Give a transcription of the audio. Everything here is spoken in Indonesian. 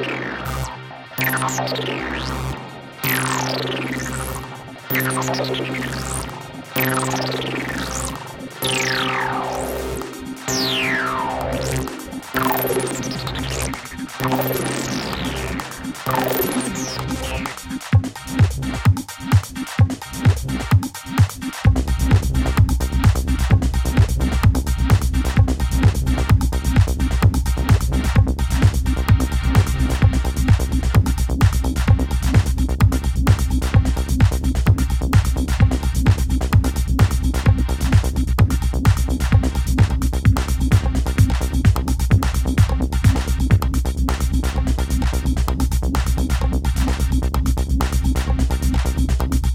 Thank you.